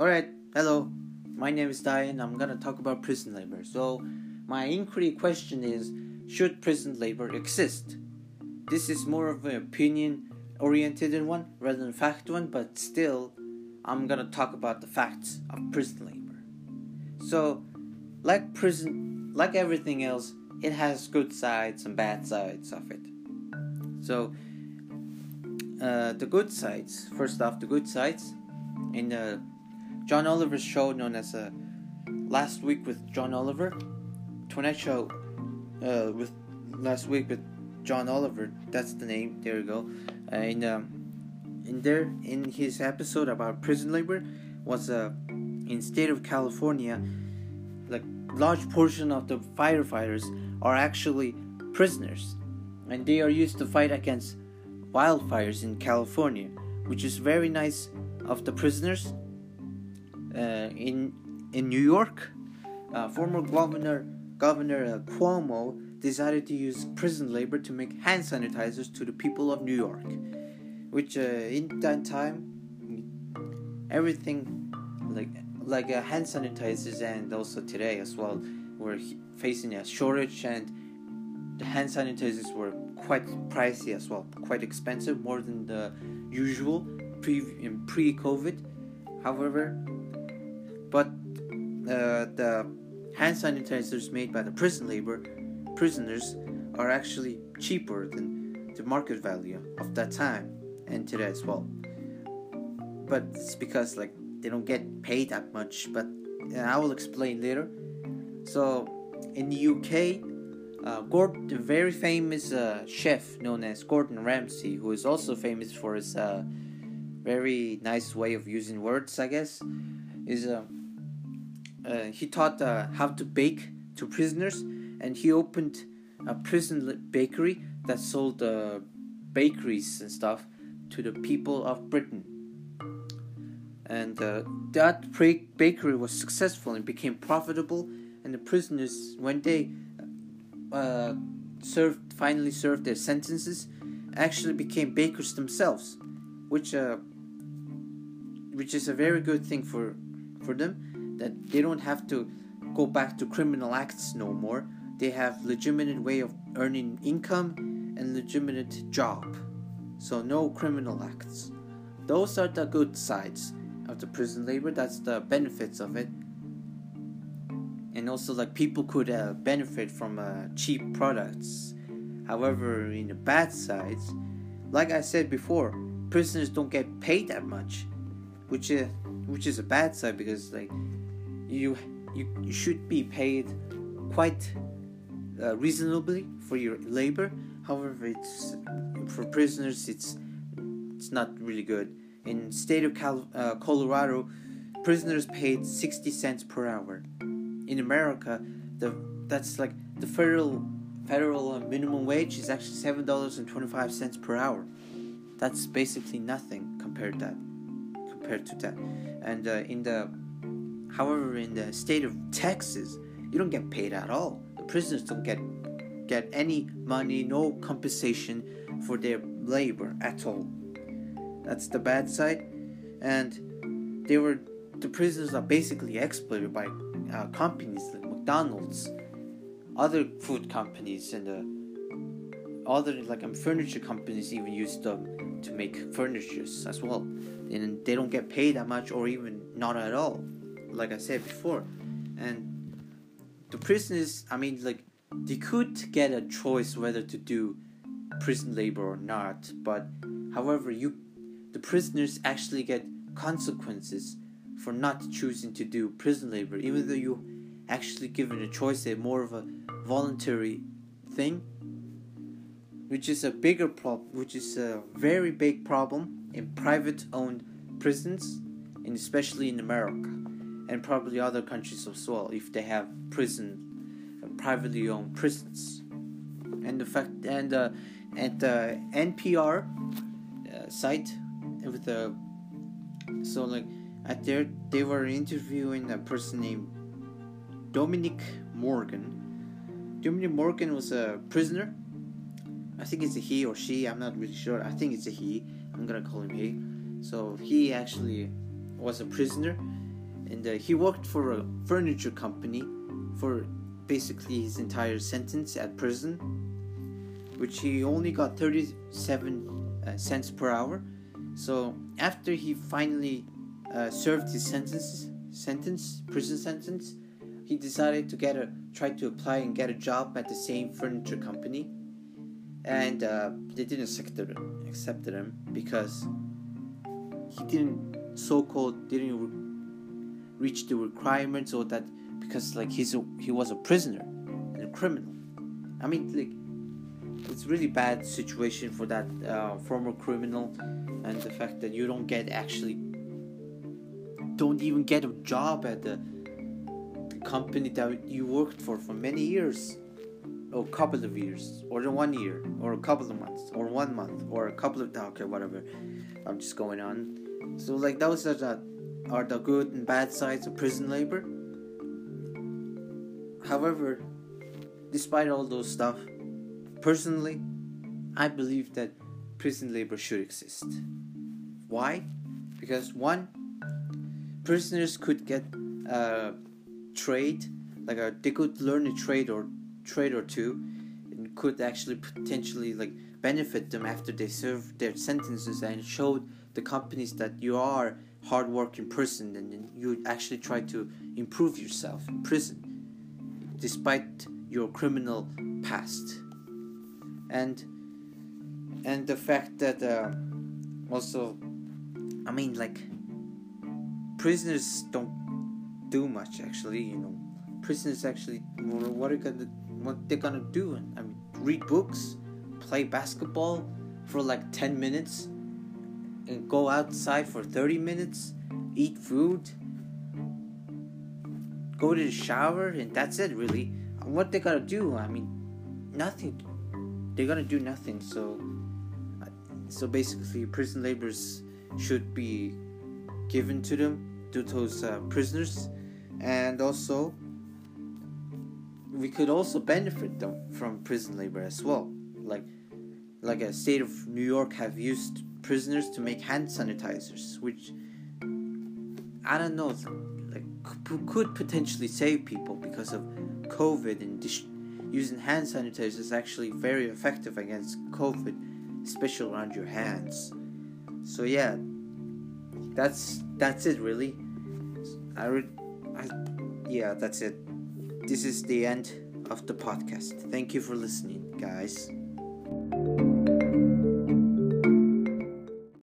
Alright, hello. My name is Diane. I'm gonna talk about prison labor. So, my inquiry question is Should prison labor exist? This is more of an opinion oriented one rather than fact one, but still, I'm gonna talk about the facts of prison labor. So, like prison, like everything else, it has good sides and bad sides of it. So, uh, the good sides. First off, the good sides. In the John Oliver's show, known as uh, Last Week with John Oliver, Tonight Show uh, with Last Week with John Oliver. That's the name. There you go. In um, in there, in his episode about prison labor, was uh, in state of California, like large portion of the firefighters are actually prisoners, and they are used to fight against wildfires in California, which is very nice of the prisoners. Uh, in in New York, uh, former governor Governor uh, Cuomo decided to use prison labor to make hand sanitizers to the people of New York, which in that time everything like like hand sanitizers and also today as well were facing a shortage and the hand sanitizers were quite pricey as well, quite expensive, more than the usual pre in pre-COVID. However, but uh, the hand sanitizers made by the prison labor prisoners are actually cheaper than the market value of that time and today as well. But it's because like they don't get paid that much. But I will explain later. So in the UK, uh, Gordon, the very famous uh, chef known as Gordon Ramsay, who is also famous for his uh, very nice way of using words, I guess, is uh, uh, he taught uh, how to bake to prisoners, and he opened a prison bakery that sold bakeries and stuff to the people of Britain. And that bakery was successful and became profitable, and the prisoners, when they uh, served finally served their sentences actually became bakers themselves, which uh, which is a very good thing for for them that they don't have to go back to criminal acts no more. They have legitimate way of earning income and legitimate job. So no criminal acts. Those are the good sides of the prison labor. That's the benefits of it and also like people could uh, benefit from uh, cheap products however in the bad sides like i said before prisoners don't get paid that much which is which is a bad side because like you you, you should be paid quite uh, reasonably for your labor however it's for prisoners it's it's not really good in state of Cal- uh, colorado prisoners paid 60 cents per hour in America, the that's like the federal federal minimum wage is actually seven dollars and twenty five cents per hour. That's basically nothing compared to that. Compared to that, and uh, in the however in the state of Texas, you don't get paid at all. The prisoners don't get get any money, no compensation for their labor at all. That's the bad side, and they were the prisoners are basically exploited by uh, companies like McDonald's, other food companies, and uh, other like um, furniture companies even use them to make furnitures as well, and they don't get paid that much or even not at all, like I said before, and the prisoners, I mean, like they could get a choice whether to do prison labor or not, but however, you the prisoners actually get consequences for not choosing to do prison labor, even though you actually given a choice, a more of a voluntary thing, which is a bigger problem, which is a very big problem in private-owned prisons, and especially in America, and probably other countries as well, if they have prison, privately owned prisons, and the fact and uh, at the NPR uh, site with the so like at there, they were interviewing a person named Dominic Morgan. Dominic Morgan was a prisoner. I think it's a he or she. I'm not really sure. I think it's a he. I'm gonna call him he. So he actually was a prisoner, and uh, he worked for a furniture company for basically his entire sentence at prison, which he only got 37 uh, cents per hour. So after he finally uh, served his sentence, sentence, prison sentence, he decided to get a try to apply and get a job at the same furniture company, and uh, they didn't accept him, because he didn't so-called didn't reach the requirements or that because like he's a, he was a prisoner and a criminal. I mean like it's really bad situation for that uh, former criminal and the fact that you don't get actually don't even get a job at the, the company that you worked for for many years or a couple of years or one year or a couple of months or one month or a couple of okay whatever i'm just going on so like that was are the are the good and bad sides of prison labor. However despite all those stuff personally i believe that prison labor should exist. Why? Because one prisoners could get a trade like a, they could learn a trade or trade or two and could actually potentially like benefit them after they serve their sentences and showed the companies that you are hardworking person and you actually try to improve yourself in prison despite your criminal past. And and the fact that uh, also i mean like prisoners don't do much actually you know. Prisoners actually what are gonna what they're gonna do? I mean read books play basketball for like 10 minutes and go outside for 30 minutes eat food go to the shower and that's it really. What they gotta do i mean nothing. They're gonna do nothing so so basically prison labors should be given to them to those uh, prisoners. And also we could also benefit them from prison labor as well. Like like a state of new york have used prisoners to make hand sanitizers which i don't know like could potentially save people because of covid and dis- using hand sanitizers is actually very effective against covid especially around your hands. So yeah that's that's it really. I, re- I yeah that's it. This is the end of the podcast. Thank you for listening guys